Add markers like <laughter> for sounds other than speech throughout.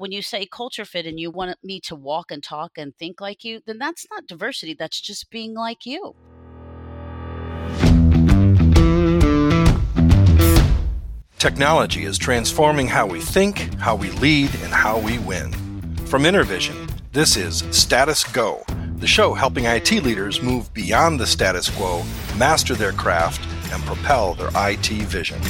when you say culture fit and you want me to walk and talk and think like you, then that's not diversity. That's just being like you. Technology is transforming how we think, how we lead, and how we win. From Intervision, this is Status Go, the show helping IT leaders move beyond the status quo, master their craft, and propel their IT vision.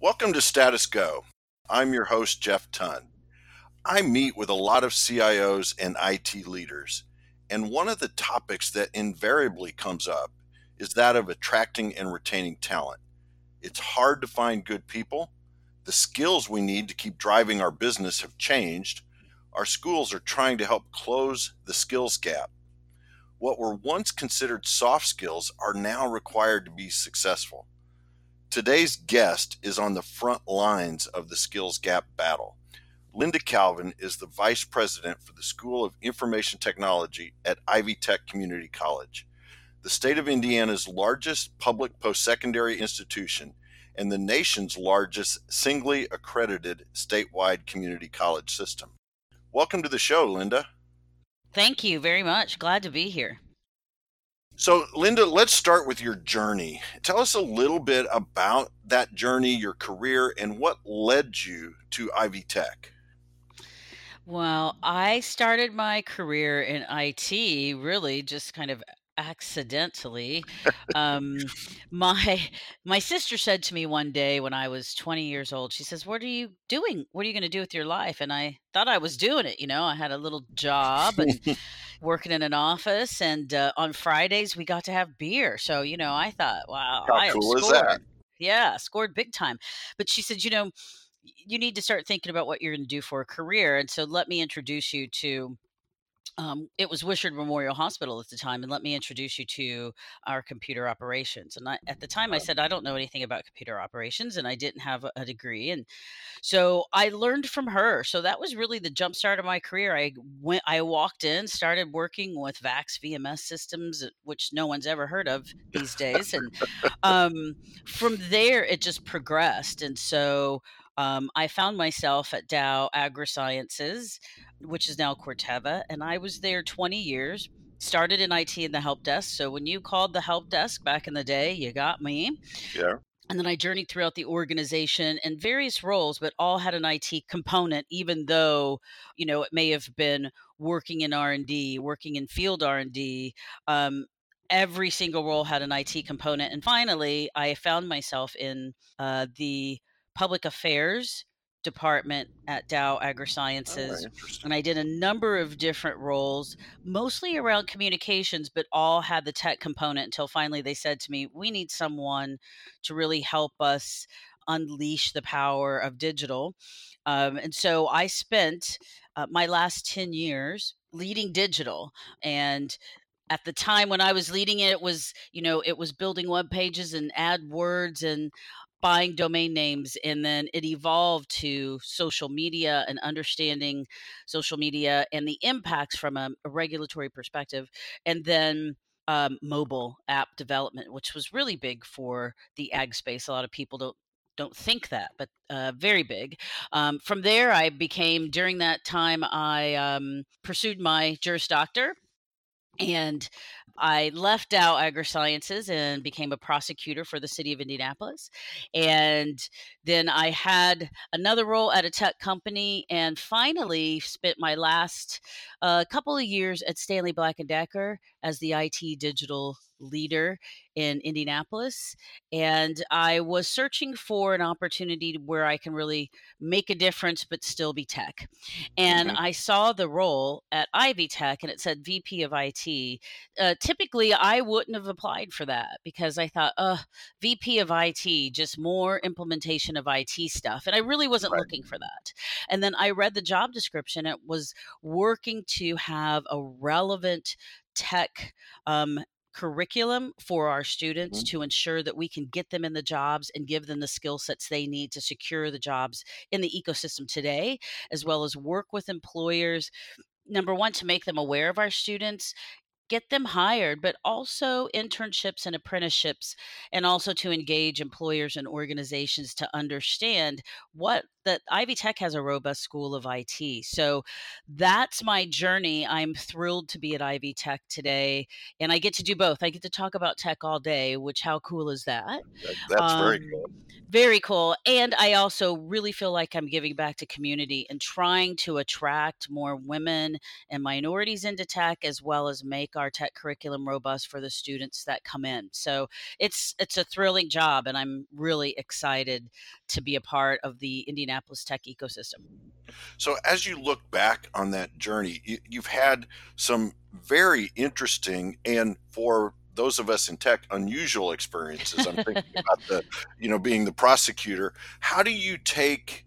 Welcome to Status Go. I'm your host, Jeff Ton. I meet with a lot of CIOs and IT leaders, and one of the topics that invariably comes up is that of attracting and retaining talent. It's hard to find good people. The skills we need to keep driving our business have changed. Our schools are trying to help close the skills gap. What were once considered soft skills are now required to be successful. Today's guest is on the front lines of the skills gap battle. Linda Calvin is the vice president for the School of Information Technology at Ivy Tech Community College the state of Indiana's largest public post secondary institution and the nation's largest singly accredited statewide community college system. Welcome to the show, Linda. Thank you very much. Glad to be here. So, Linda, let's start with your journey. Tell us a little bit about that journey, your career, and what led you to Ivy Tech. Well, I started my career in IT really just kind of accidentally um, <laughs> my <laughs> my sister said to me one day when i was 20 years old she says what are you doing? What are you going to do with your life? And i thought i was doing it you know i had a little job and working in an office and uh, on fridays we got to have beer. So you know i thought wow how I cool is that? yeah scored big time. But she said you know you need to start thinking about what you're going to do for a career. And so let me introduce you to um, it was Wishard Memorial Hospital at the time, and let me introduce you to our computer operations. And I, at the time, I said I don't know anything about computer operations, and I didn't have a, a degree, and so I learned from her. So that was really the jumpstart of my career. I went, I walked in, started working with VAX VMS systems, uh, which no one's ever heard of these days, and um, from there it just progressed. And so um, I found myself at Dow AgroSciences, which is now Corteva, and I was there 20 years. Started in IT in the help desk. So when you called the help desk back in the day, you got me. Yeah. And then I journeyed throughout the organization in various roles, but all had an IT component, even though, you know, it may have been working in R&D, working in field R&D, um, every single role had an IT component. And finally, I found myself in uh, the public affairs department at Dow AgroSciences. Oh, and I did a number of different roles, mostly around communications, but all had the tech component until finally they said to me, we need someone to really help us unleash the power of digital. Um, and so I spent uh, my last 10 years leading digital and at the time when I was leading it, it was, you know, it was building web pages and AdWords and buying domain names and then it evolved to social media and understanding social media and the impacts from a, a regulatory perspective and then um, mobile app development which was really big for the ag space a lot of people don't don't think that, but uh, very big. Um, from there, I became during that time I um, pursued my Juris Doctor and I left Dow AgroSciences and became a prosecutor for the city of Indianapolis. And then I had another role at a tech company and finally spent my last uh, couple of years at Stanley Black & Decker as the IT digital leader in Indianapolis. And I was searching for an opportunity where I can really make a difference but still be tech. And. I saw the role at Ivy Tech and it said VP of IT. Uh, typically, I wouldn't have applied for that because I thought, uh, VP of IT, just more implementation of IT stuff. And I really wasn't right. looking for that. And then I read the job description. It was working to have a relevant tech um, curriculum for our students mm-hmm. to ensure that we can get them in the jobs and give them the skill sets they need to secure the jobs in the ecosystem today, as well as work with employers. Number one, to make them aware of our students get them hired, but also internships and apprenticeships, and also to engage employers and organizations to understand what that Ivy Tech has a robust school of IT. So that's my journey. I'm thrilled to be at Ivy Tech today, and I get to do both. I get to talk about tech all day, which how cool is that? That's um, very cool. Very cool. And I also really feel like I'm giving back to community and trying to attract more women and minorities into tech as well as make our tech curriculum robust for the students that come in. So it's it's a thrilling job and I'm really excited to be a part of the Indianapolis tech ecosystem. So as you look back on that journey, you, you've had some very interesting and for those of us in tech unusual experiences. I'm thinking <laughs> about the, you know, being the prosecutor. How do you take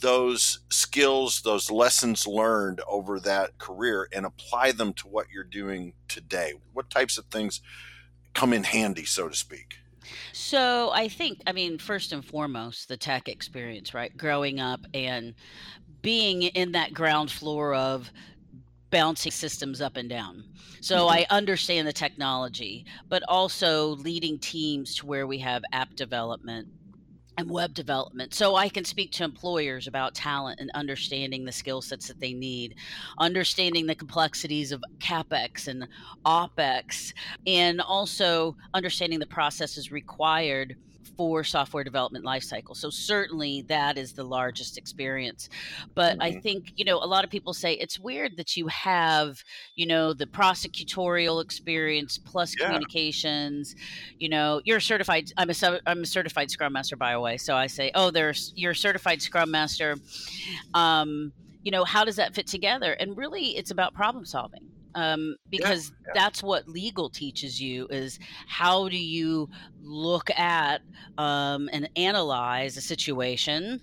those skills, those lessons learned over that career and apply them to what you're doing today? What types of things come in handy, so to speak? So I think, I mean, first and foremost, the tech experience, right? Growing up and being in that ground floor of bouncing systems up and down. So mm-hmm. I understand the technology, but also leading teams to where we have app development and web development. So I can speak to employers about talent and understanding the skill sets that they need, understanding the complexities of CapEx and OpEx, and also understanding the processes required for software development lifecycle. So certainly that is the largest experience. But mm-hmm. I think, you know, a lot of people say it's weird that you have, you know, the prosecutorial experience plus yeah. communications, you know, you're certified I'm a I'm a certified scrum master by the way. So I say, "Oh, there's you're a certified scrum master." Um, you know, how does that fit together? And really it's about problem solving um, because yeah, yeah. that's what legal teaches you is how do you look at um, and analyze a situation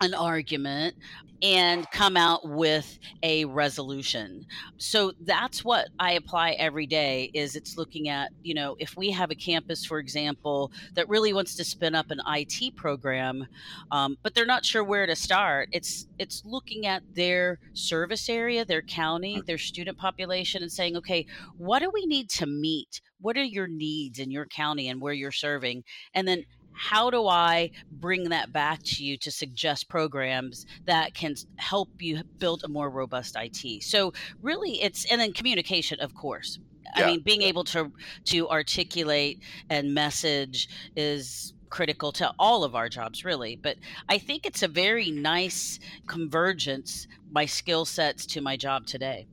an argument and come out with a resolution. So that's what I apply every day is it's looking at, you know, if we have a campus, for example, that really wants to spin up an IT program, um, but they're not sure where to start. It's it's looking at their service area, their county, their student population and saying, okay, what do we need to meet? What are your needs in your county and where you're serving? And then how do I bring that back to you to suggest programs that can help you build a more robust IT? So really it's and then communication of course. Yeah. I mean being able to to articulate and message is critical to all of our jobs really but i think it's a very nice convergence my skill sets to my job today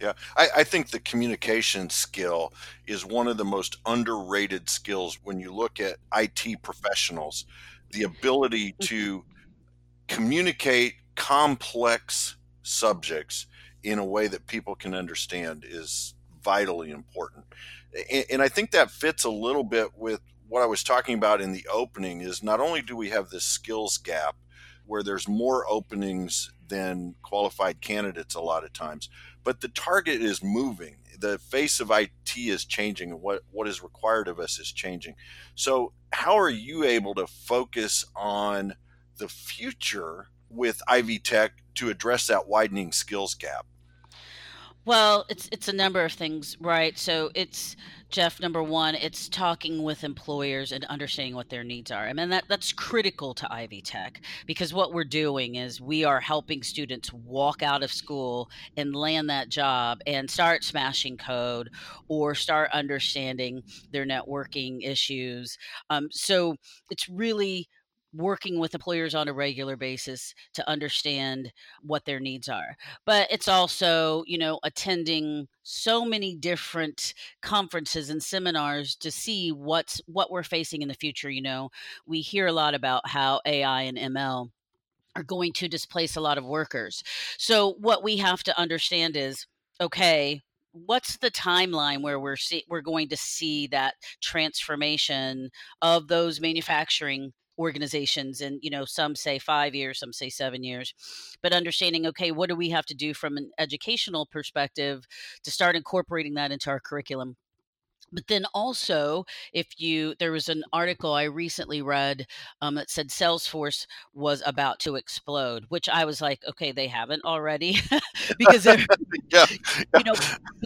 yeah, I, I, think the communication skill is one of the most underrated skills when you look at IT professionals. The ability mm-hmm. to communicate complex subjects in a way that people can understand is vitally important. And, and I think that fits a little bit with what I was talking about in the opening is not only do we have this skills gap where there's more openings than qualified candidates a lot of times, but the target is moving. The face of IT is changing, and what what is required of us is changing. So, how are you able to focus on the future with Ivy Tech to address that widening skills gap? Well, it's it's a number of things, right? So it's Jeff. Number one, it's talking with employers and understanding what their needs are. I mean that that's critical to Ivy Tech because what we're doing is we are helping students walk out of school and land that job and start smashing code or start understanding their networking issues. Um, so it's really working with employers on a regular basis to understand what their needs are. But it's also you know attending so many different conferences and seminars to see what's what we're facing in the future you know. We hear a lot about how ai and ml are going to displace a lot of workers. So what we have to understand is okay what's the timeline where we're see, we're going to see that transformation of those manufacturing organizations and you know some say 5 years some say 7 years but understanding okay what do we have to do from an educational perspective to start incorporating that into our curriculum but then also, if you there was an article I recently read um, that said Salesforce was about to explode, which I was like, okay, they haven't already, <laughs> because they're, <laughs> Yeah. you know,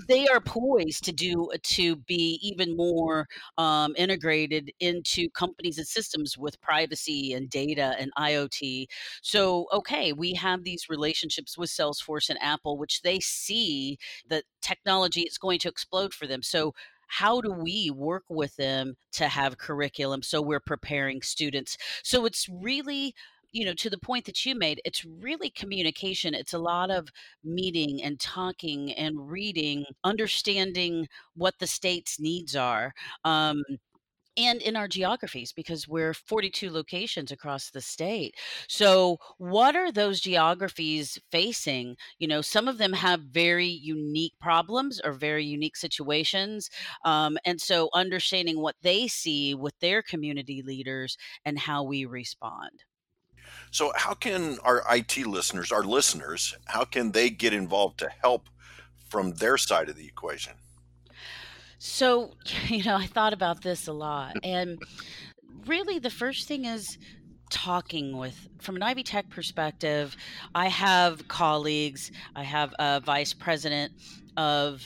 they are poised to do to be even more um, integrated into companies and systems with privacy and data and IoT. So, okay, we have these relationships with Salesforce and Apple, which they see that technology is going to explode for them. So how do we work with them to have curriculum so we're preparing students? So it's really you know to the point that you made it's really communication it's a lot of meeting and talking and reading understanding what the state's needs are um, and in our geographies because we're 42 locations across the state. So, what are those geographies facing? You know, some of them have very unique problems or very unique situations. Um, and so, understanding what they see with their community leaders and how we respond. So, how can our IT listeners, our listeners, how can they get involved to help from their side of the equation? So, <laughs> you know, I thought about this a lot. And really, the first thing is talking with from an ivy tech perspective i have colleagues i have a vice president of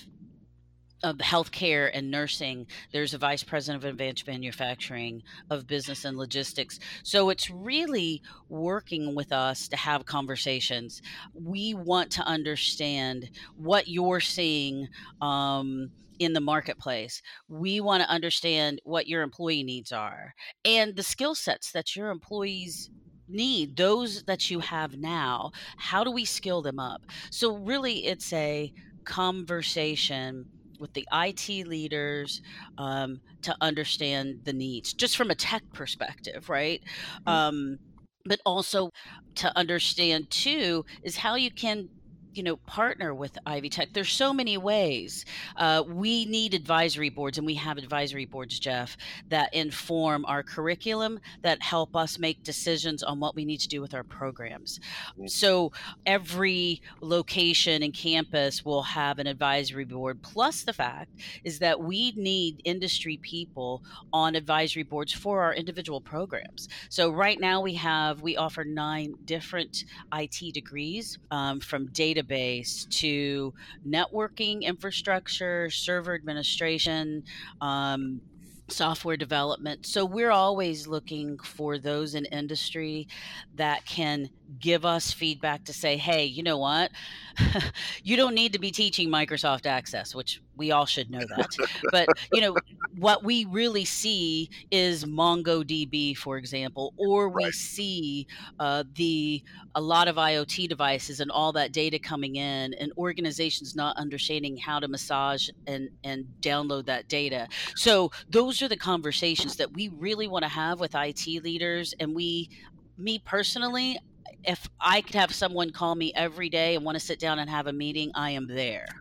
of healthcare and nursing. There's a vice president of advanced manufacturing, of business and logistics. So it's really working with us to have conversations. We want to understand what you're seeing. Um, in the marketplace. We want to understand what your employee needs are and the skill sets that your employees need, those that you have now. How do we skill them up? So, really, it's a conversation with the IT leaders um, to understand the needs, just from a tech perspective, right? Mm. Um, but also to understand too is how you can you know partner with ivy tech. There's so many ways. Uh, we need advisory boards and we have advisory boards jeff that inform our curriculum that help us make decisions on what we need to do with our programs. Mm. so every location and campus will have an advisory board plus the fact is that we need industry people on advisory boards for our individual programs. So right now we have we offer nine different it degrees um, from database to networking infrastructure server administration um, software development. So we're always looking for those in industry that can give us feedback to say, hey, you know what? <laughs> you don't need to be teaching Microsoft Access, which we all should know that. but, you know, what we really see is MongoDB, for example, or we Right. see uh, the a lot of IoT devices and all that data coming in, and organizations not understanding how to massage and and download that data. So those are the conversations that we really want to have with IT leaders, and we, me personally. If I could have someone call me every day and want to sit down and have a meeting, I am there. <laughs>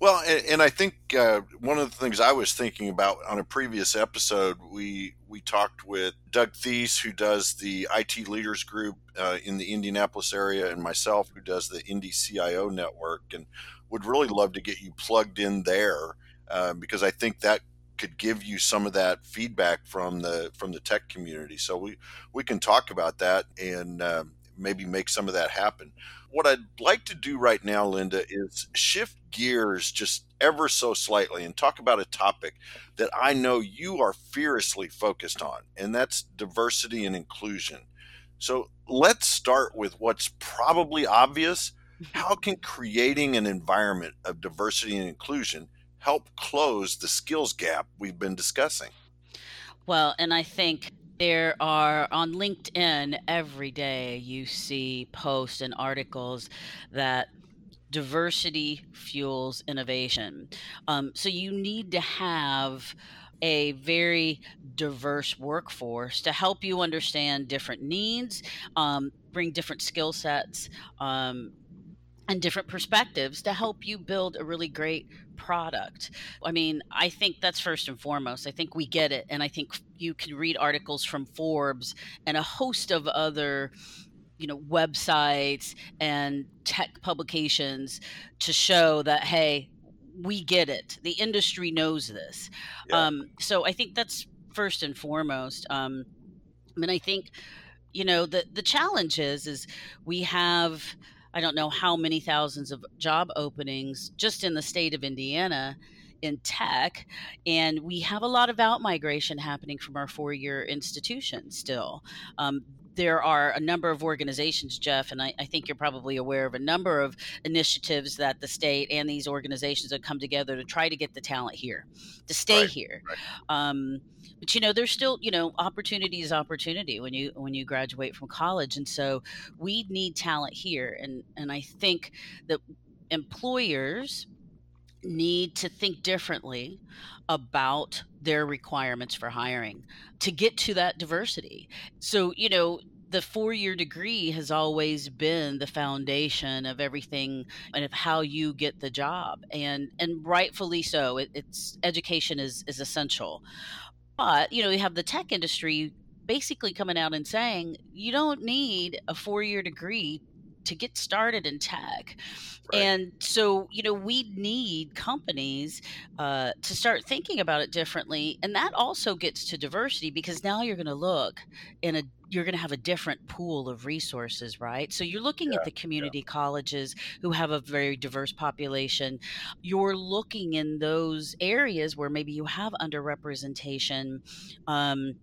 Well, and, and I think uh, one of the things I was thinking about on a previous episode, we we talked with Doug Thies, who does the IT Leaders Group uh, in the Indianapolis area, and myself, who does the Indy CIO Network, and would really love to get you plugged in there uh, because I think that could give you some of that feedback from the from the tech community. So we we can talk about that and um, maybe make some of that happen. What I'd like to do right now, Linda, is shift gears just ever so slightly and talk about a topic that I know you are fiercely focused on, and that's diversity and inclusion. So let's start with what's probably obvious. <laughs> How can creating an environment of diversity and inclusion help close the skills gap we've been discussing? Well, and I think there are on LinkedIn every day you see posts and articles that diversity fuels innovation. Um, so you need to have a very diverse workforce to help you understand different needs, um, bring different skill sets. Um, and different perspectives to help you build a really great product. I mean, I think that's first and foremost. I think we get it. And I think you can read articles from Forbes and a host of other you know websites and tech publications to show that hey we get it. The industry knows this. Yeah. Um, so I think that's first and foremost. Um, I mean, I think you know the the challenge is is we have I don't know how many thousands of job openings just in the state of Indiana in tech and we have a lot of out migration happening from our four-year institutions still. Um, there are a number of organizations, Jeff, and I, I, think you're probably aware of a number of initiatives that the state and these organizations have come together to try to get the talent here, to stay Right, here. right. Um, but you know, there's still you know opportunity is opportunity when you when you graduate from college, and so we need talent here, and and I think that employers need to think differently about their requirements for hiring to get to that diversity. So, you know, the four year degree has always been the foundation of everything and of how you get the job and and rightfully so it, it's education is is essential but you know you have the tech industry basically coming out and saying you don't need a four year degree to get started in tech Right. and so, you know, we need companies uh, to start thinking about it differently. And that also gets to diversity because now you're going to look in a you're going to have a different pool of resources, right? So you're looking Yeah, at the yeah. community colleges who have a very diverse population. You're looking in those areas where maybe you have underrepresentation. Um,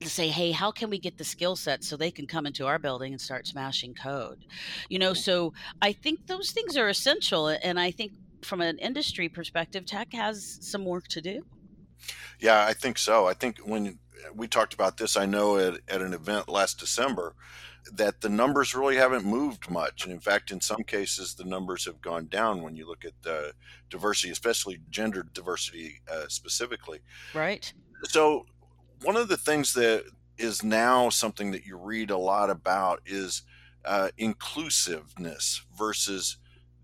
to say, hey, how can we get the skill set so they can come into our building and start smashing code? You know, so I think those things are essential. And I think from an industry perspective, tech has some work to do. Yeah, I think so. I think when we talked about this, I know at, at an event last December that the numbers really haven't moved much. And in fact, in some cases, the numbers have gone down when you look at the diversity, especially gender diversity uh, specifically. Right. So, one of the things that is now something that you read a lot about is uh, inclusiveness versus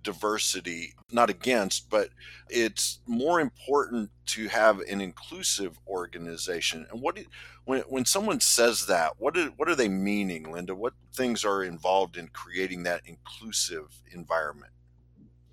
diversity. Not against, but it's more important to have an inclusive organization. And what when when someone says that, what what are they meaning, Linda? What things are involved in creating that inclusive environment?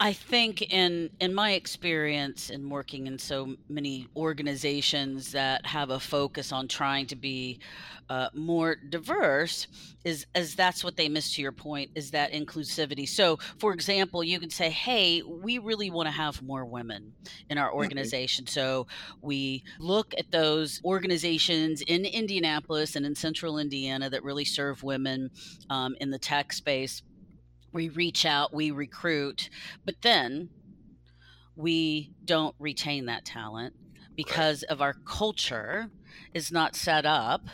I think in in my experience in working in so many organizations that have a focus on trying to be uh, more diverse is as that's what they miss to your point is that inclusivity. So, for example, you can say, "Hey, we really want to have more women in our Mhm. organization." So we look at those organizations in Indianapolis and in Central Indiana that really serve women um, in the tech space we reach out, we recruit, but then we don't retain that talent because of our culture is not set up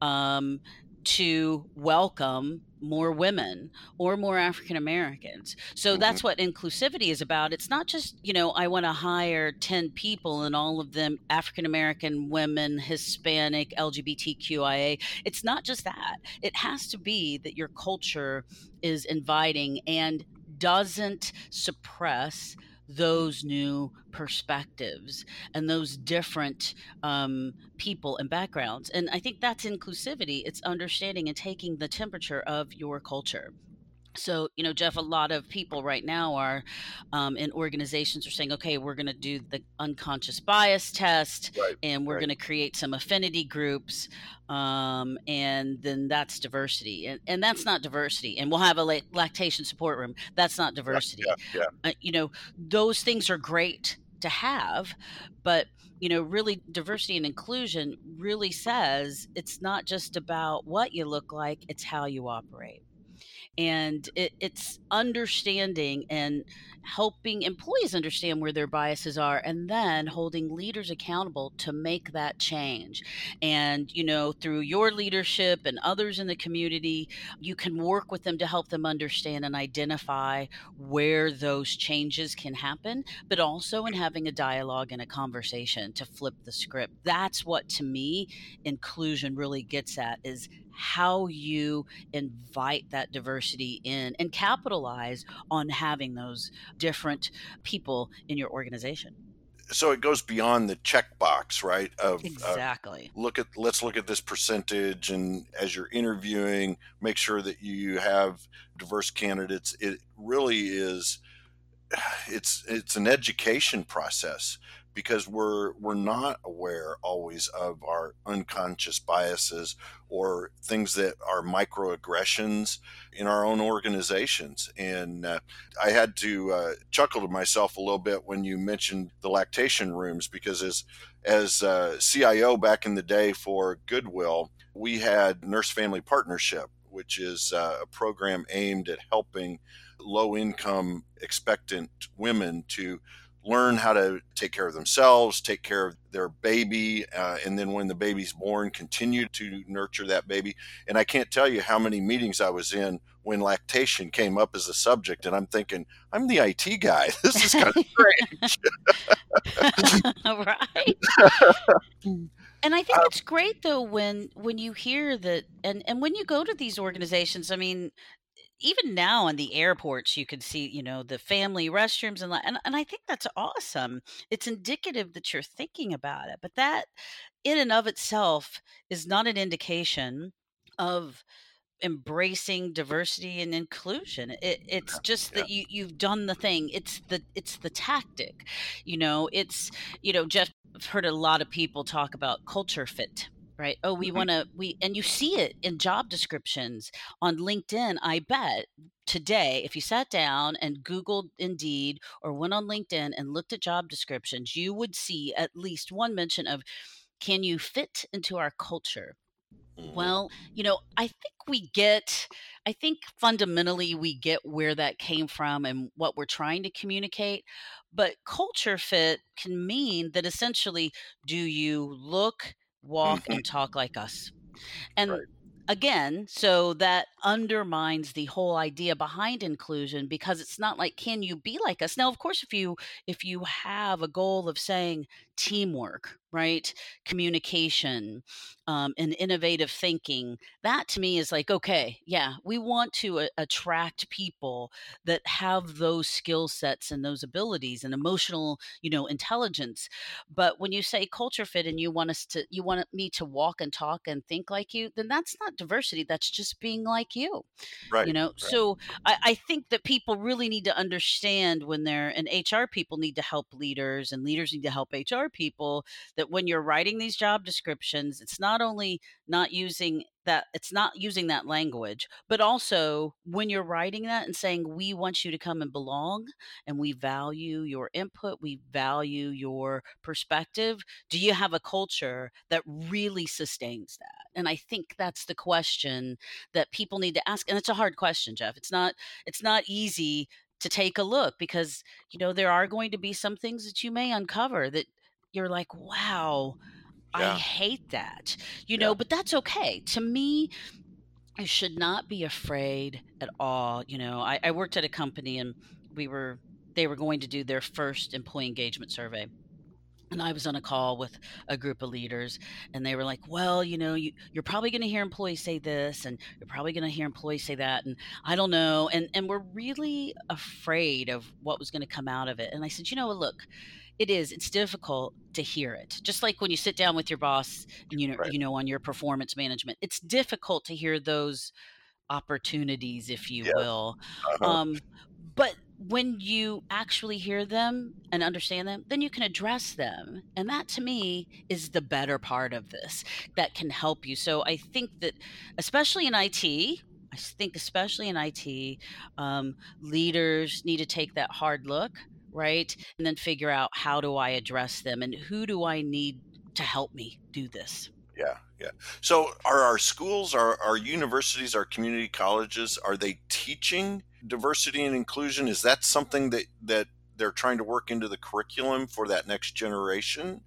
um, to welcome more women or more African Americans. So Mhm. that's what inclusivity is about. It's not just, you know, I want to hire 10 people and all of them African American women, Hispanic, LGBTQIA. It's not just that. It has to be that your culture is inviting and doesn't suppress those new perspectives and those different um, people and backgrounds. And I think that's inclusivity. It's understanding and taking the temperature of your culture. So, you know, Jeff, a lot of people right now are um, in organizations are saying, okay, we're going to do the unconscious bias test Right. and we're Right. going to create some affinity groups. Um, and then that's diversity. And, and that's not diversity. And we'll have a lactation support room. That's not diversity Yeah. Yeah. uh, you know those things are great to have but you know really diversity and inclusion really says it's not just about what you look like it's how you operate and it, it's understanding and helping employees understand where their biases are and then holding leaders accountable to make that change. And you know through your leadership and others in the community you can work with them to help them understand and identify where those changes can happen but also in having a dialogue and a conversation to flip the script. That's what to me inclusion really gets at is how you invite that diversity in and capitalize on having those different people in your organization. So it goes beyond the checkbox, right? Of uh, Exactly. look at let's look at this percentage and as you're interviewing make sure that you have diverse candidates it really is <sighs> it's it's an education process because we're we're not aware always of our unconscious biases or things that are microaggressions in our own organizations. And uh, i had to uh, chuckle to myself a little bit when you mentioned the lactation rooms because as as uh, cio back in the day for goodwill we had nurse family partnership which is uh, a program aimed at helping low income expectant women to learn how to take care of themselves, take care of their baby, uh, and then when the baby's born, continue to nurture that baby. And I can't tell you how many meetings I was in when lactation came up as a subject, and I'm thinking, I'm the IT guy. <laughs> This is kind of <laughs> strange. <laughs> right. and I think it's great though when when you hear that and and when you go to these organizations, I mean, even now in the airports you can see you know the family restrooms and and, and i think that's awesome. It's indicative that you're thinking about it but that in and of itself is not an indication of embracing diversity and inclusion. It, it's just Yeah. that you you've done the thing. It's the it's the tactic you know? It's you know jeff i've heard a lot of people talk about culture fit right oh we Mhm. want to we and you see it in job descriptions on linkedin i bet today if you sat down and googled indeed or went on linkedin and looked at job descriptions you would see at least one mention of can you fit into our culture Mhm. well, you know, I think we get, I think fundamentally we get where that came from and what we're trying to communicate. But culture fit can mean that essentially, do you look, walk, and mm-hmm. talk like us? And Right. again, so that undermines the whole idea behind inclusion because it's not like can you be like us? Now, of course, if you if you have a goal of saying teamwork, right, communication, um, and innovative thinking, that to me is like okay, yeah, we want to a- attract people that have those skill sets and those abilities and emotional, you know, intelligence. But when you say culture fit and you want us to, you want me to walk and talk and think like you, then that's not diversity. That's just being like you, Right. you know? right. So I, I think that people really need to understand when they're, and HR people need to help leaders and leaders need to help HR people that when you're writing these job descriptions, it's not only not using that it's not using that language but also when you're writing that and saying we want you to come and belong and we value your input we value your perspective do you have a culture that really sustains that? And i think that's the question that people need to ask and it's a hard question jeff. It's not it's not easy to take a look because you know there are going to be some things that you may uncover that you're like wow I hate that. You Yeah. know, but that's okay. To me, you should not be afraid at all. You know, I, I worked at a company and we were they were going to do their first employee engagement survey. And I was on a call with a group of leaders, and they were like, "Well, you know, you, you're probably going to hear employees say this, and you're probably going to hear employees say that, and I don't know." And and we're really afraid of what was going to come out of it. And I said, "You know, look, it is. It's difficult to hear it. Just like when you sit down with your boss, and you know, Right. you know, on your performance management, it's difficult to hear those opportunities, if you Yes. will. Uh-huh. Um, but when you actually hear them and understand them, then you can address them. And that to me is the better part of this that can help you. So I think that, especially in IT, I think especially in IT, um, leaders need to take that hard look, right? And then figure out how do I address them and who do I need to help me do this. Yeah, yeah. So, are our schools, our our universities, our community colleges, are they teaching diversity and inclusion? Is that something that that they're trying to work into the curriculum for that next generation?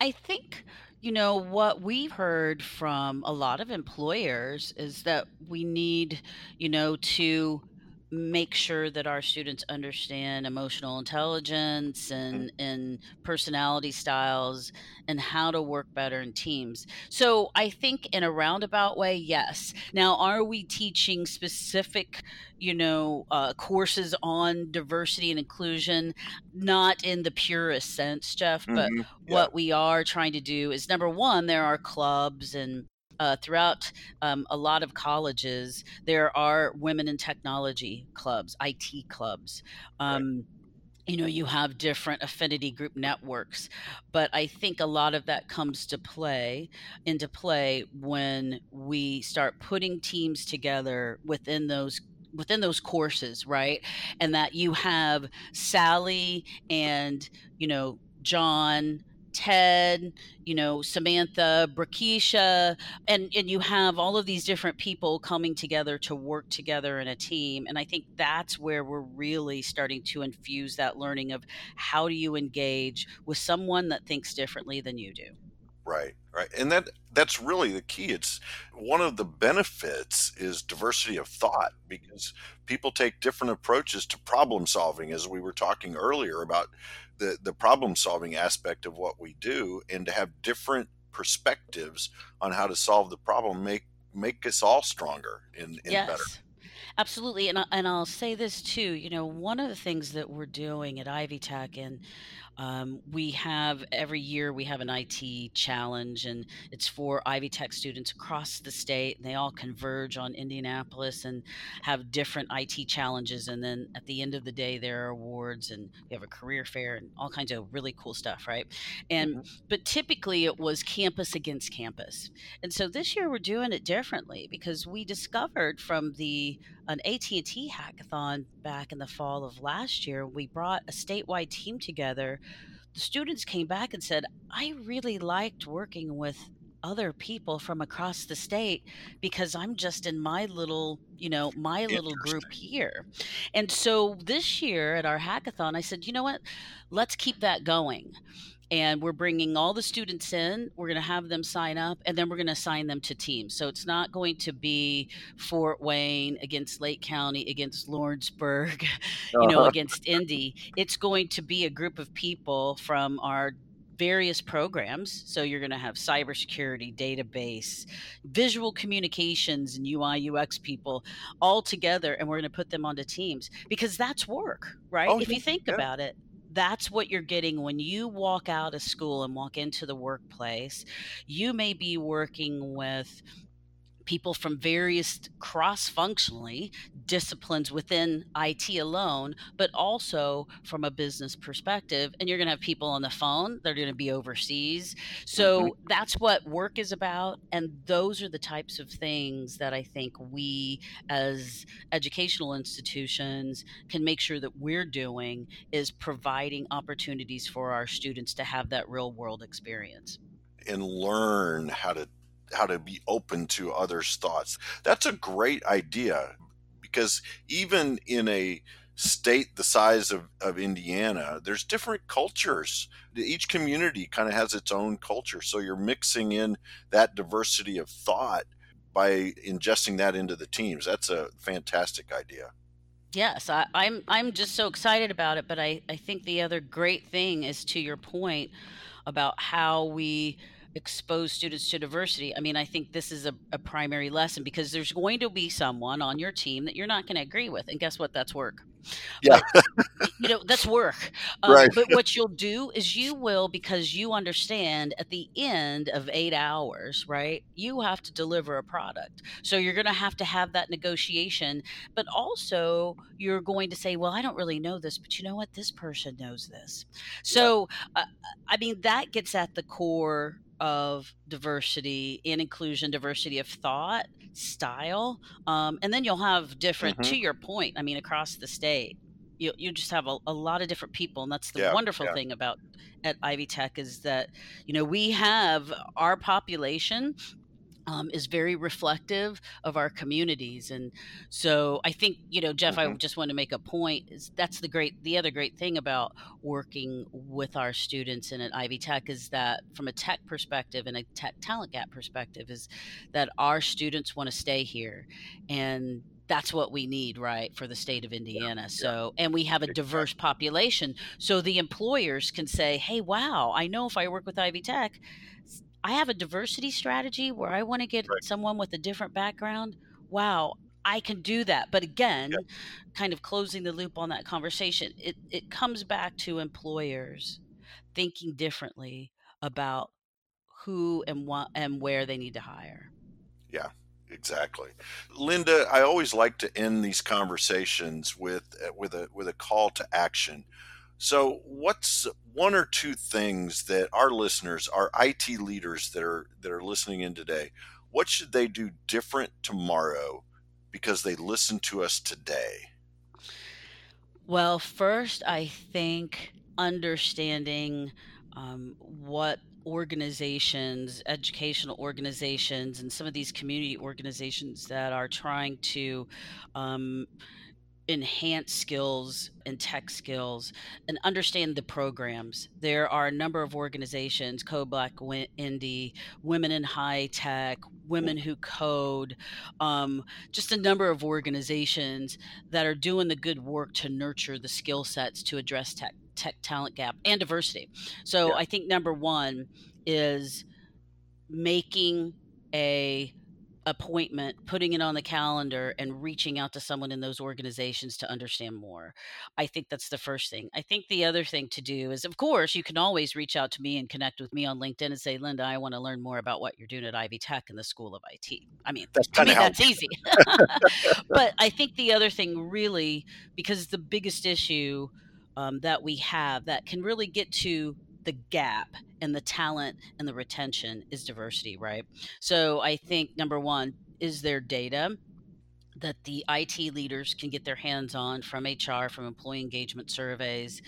I think, you know, what we've heard from a lot of employers is that we need, you know, to make sure that our students understand emotional intelligence and and personality styles and how to work better in teams. So I think in a roundabout way, yes. Now, are we teaching specific, you know, uh, courses on diversity and inclusion? Not in the purest sense, Jeff, but Mhm. Yeah. what we are trying to do is number one, there are clubs and uh, throughout um, a lot of colleges, there are women in technology clubs, IT clubs. Um, right you know you have different affinity group networks but i think a lot of that comes to play into play when we start putting teams together within those within those courses right and that you have sally and you know john Ted, you know, Samantha, Brakisha, and and you have all of these different people coming together to work together in a team. And I think that's where we're really starting to infuse that learning of how do you engage with someone that thinks differently than you do. Right, right. And that that's really the key. It's one of the benefits is diversity of thought because people take different approaches to problem solving as we were talking earlier about the the problem solving aspect of what we do and to have different perspectives on how to solve the problem make make us all stronger and, and yes. better. Absolutely, and and I'll say this too. You know, one of the things that we're doing at Ivy Tech, and um, we have every year we have an IT challenge, and it's for Ivy Tech students across the state. And they all converge on Indianapolis and have different IT challenges. And then at the end of the day, there are awards, and we have a career fair and all kinds of really cool stuff, right? And mm-hmm. but typically it was campus against campus, and so this year we're doing it differently because we discovered from the an AT&T hackathon back in the fall of last year. We brought a statewide team together. The students came back and said, "I really liked working with other people from across the state because I'm just in my little, you know, my little group here. And so this year at our hackathon, I said, you know what? Let's keep that going and we're bringing all the students in we're going to have them sign up and then we're going to assign them to teams so it's not going to be fort wayne against lake county against lawrenceburg <laughs> you know uh-huh. against indy it's going to be a group of people from our various programs. So you're going to have cybersecurity, database, visual communications, and UI UX people all together, and we're going to put them onto teams because that's work, right? Oh, if you think yeah. about it, that's what you're getting when you walk out of school and walk into the workplace. You may be working with people from various cross functionally disciplines within IT alone, but also from a business perspective. And you're going to have people on the phone, they're going to be overseas. So mm-hmm. that's what work is about. And those are the types of things that I think we as educational institutions can make sure that we're doing is providing opportunities for our students to have that real world experience and learn how to how to be open to others' thoughts. That's a great idea because even in a state the size of, of Indiana, there's different cultures. Each community kind of has its own culture. So you're mixing in that diversity of thought by ingesting that into the teams. That's a fantastic idea. Yes, I, I'm I'm just so excited about it. But I, I think the other great thing is to your point about how we expose students to diversity. I mean, I think this is a, a, primary lesson because there's going to be someone on your team that you're not going to agree with. And guess what? That's work. Yeah. But, <laughs> you know, that's work. Um, right. But what you'll do is you will, because you understand at the end of eight hours, right, you have to deliver a product. So you're going to have to have that negotiation. But also, you're going to say, well, I don't really know this, but you know what? This person knows this. So, uh, I mean, that gets at the core of diversity and inclusion, diversity of thought, style, um, and then you'll have different. Mm-hmm. To your point, I mean, across the state, you you just have a, a lot of different people, and that's the yeah, wonderful yeah. thing about at Ivy Tech is that you know we have our population um, is very reflective of our communities and so i think you know jeff mm-hmm. i just want to make a point is that's the great the other great thing about working with our students in at ivy tech is that from a tech perspective and a tech talent gap perspective is that our students want to stay here and that's what we need right for the state of indiana yeah, so yeah. and we have a diverse population so the employers can say hey wow i know if i work with ivy tech I have a diversity strategy where I want to get right. someone with a different background. Wow, I can do that. But again, yeah. kind of closing the loop on that conversation, it, it comes back to employers thinking differently about who and what and where they need to hire. Yeah, exactly. Linda, I always like to end these conversations with uh, with a with a call to action. So, what's one or two things that our listeners, our IT leaders that are that are listening in today, what should they do different tomorrow because they listened to us today? Well, first, I think understanding um, what organizations, educational organizations, and some of these community organizations that are trying to um, enhance skills and tech skills and understand the programs. There are a number of organizations, Code Black Indy, Women in High Tech, Women Who Code, um, just a number of organizations that are doing the good work to nurture the skill sets to address tech, tech talent gap and diversity. So yeah. I think number one is making a appointment, putting it on the calendar, and reaching out to someone in those organizations to understand more. I think that's the first thing. I think the other thing to do is, of course, you can always reach out to me and connect with me on LinkedIn and say, Linda, I want to learn more about what you're doing at Ivy Tech in the School of IT. I mean, that's to me, that's easy. <laughs> but I think the other thing, really, because the biggest issue um, that we have that can really get to the gap and the talent and the retention is diversity, right? So I think number one is there data that the IT leaders can get their hands on from HR, from employee engagement surveys,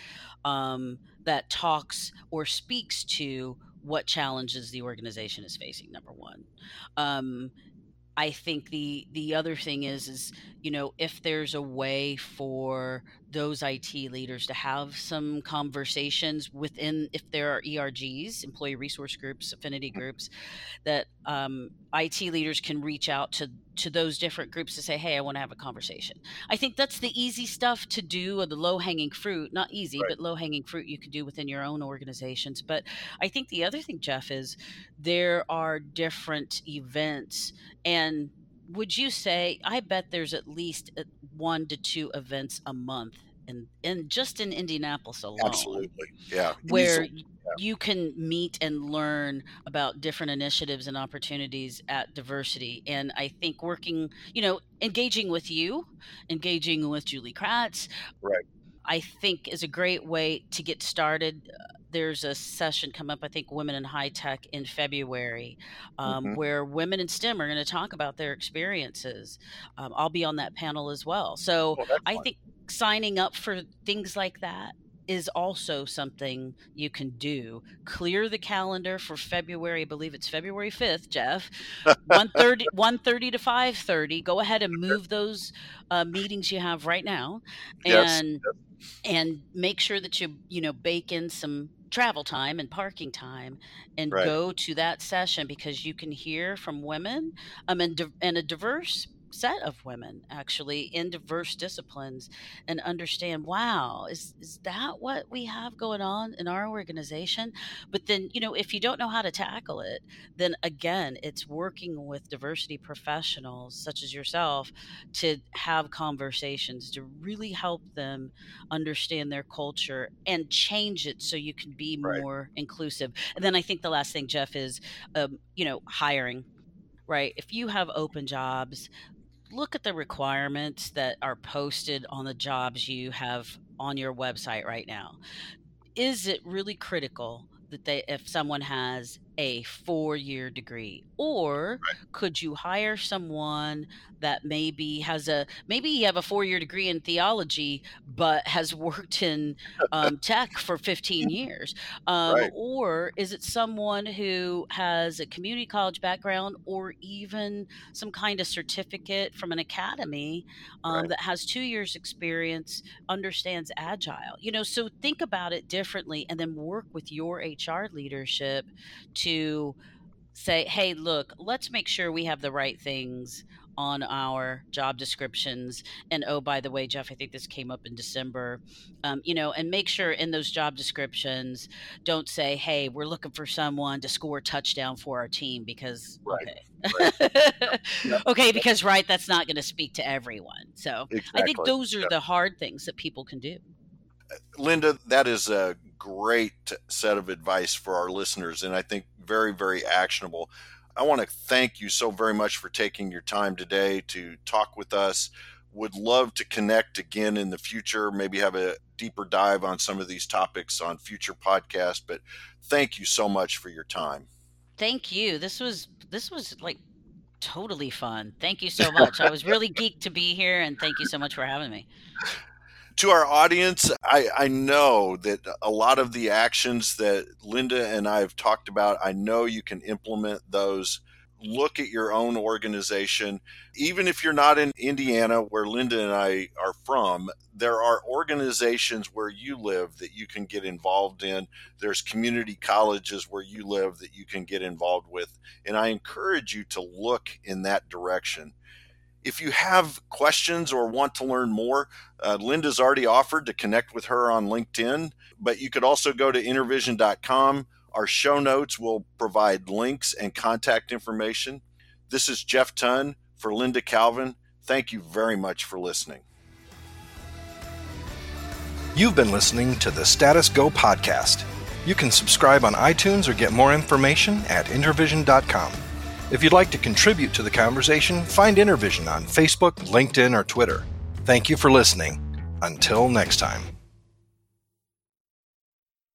um, that talks or speaks to what challenges the organization is facing. Number one, um, I think the the other thing is is you know if there's a way for those IT leaders to have some conversations within if there are ERGs, employee resource groups, affinity groups, that um, IT leaders can reach out to to those different groups to say, "Hey, I want to have a conversation." I think that's the easy stuff to do, or the low hanging fruit. Not easy, right. but low hanging fruit you can do within your own organizations. But I think the other thing, Jeff, is there are different events and would you say i bet there's at least one to two events a month and and just in indianapolis alone absolutely yeah where yeah. you can meet and learn about different initiatives and opportunities at diversity and i think working you know engaging with you engaging with julie kratz right i think is a great way to get started there's a session come up, I think, Women in High Tech in February, um, mm-hmm. where women in STEM are going to talk about their experiences. Um, I'll be on that panel as well. So oh, I fun. think signing up for things like that is also something you can do. Clear the calendar for February. I believe it's February 5th, Jeff. 1.30, <laughs> 1.30 to 5.30. Go ahead and move those uh, meetings you have right now. And yes. and make sure that you, you know, bake in some travel time and parking time and right. go to that session because you can hear from women um, and, and a diverse set of women actually in diverse disciplines and understand wow is is that what we have going on in our organization but then you know if you don't know how to tackle it then again it's working with diversity professionals such as yourself to have conversations to really help them understand their culture and change it so you can be right. more inclusive and then i think the last thing jeff is um, you know hiring right? If you have open jobs, look at the requirements that are posted on the jobs you have on your website right now. Is it really critical that they if someone has a four year degree or right. could you hire someone that maybe has a maybe you have a four year degree in theology but has <laughs> worked in um, tech for 15 <laughs> years um, right. or is it someone who has a community college background or even some kind of certificate from an academy um, right. that has two years experience understands agile you know so think about it differently and then work with your hr leadership to say, hey, look, let's make sure we have the right things on our job descriptions. And oh, by the way, Jeff, I think this came up in December. Um, you know, and make sure in those job descriptions, don't say, "Hey, we're looking for someone to score a touchdown for our team," because right. okay, right. <laughs> okay, because right, that's not going to speak to everyone. So exactly. I think those are the hard things that people can do. Linda, that is a great set of advice for our listeners, and I think very, very actionable. I want to thank you so very much for taking your time today to talk with us. Would love to connect again in the future, maybe have a deeper dive on some of these topics on future podcasts. But thank you so much for your time. Thank you. This was this was like totally fun. Thank you so much. I was really geeked to be here, and thank you so much for having me to our audience, I, I know that a lot of the actions that Linda and I have talked about, I know you can implement those. Look at your own organization. Even if you're not in Indiana, where Linda and I are from, there are organizations where you live that you can get involved in. There's community colleges where you live that you can get involved with. And I encourage you to look in that direction. If you have questions or want to learn more, uh, Linda's already offered to connect with her on LinkedIn, but you could also go to intervision.com. Our show notes will provide links and contact information. This is Jeff Ton for Linda Calvin. Thank you very much for listening. You've been listening to the Status Go podcast. You can subscribe on iTunes or get more information at intervision.com. If you'd like to contribute to the conversation, find Intervision on Facebook, LinkedIn, or Twitter. Thank you for listening. Until next time.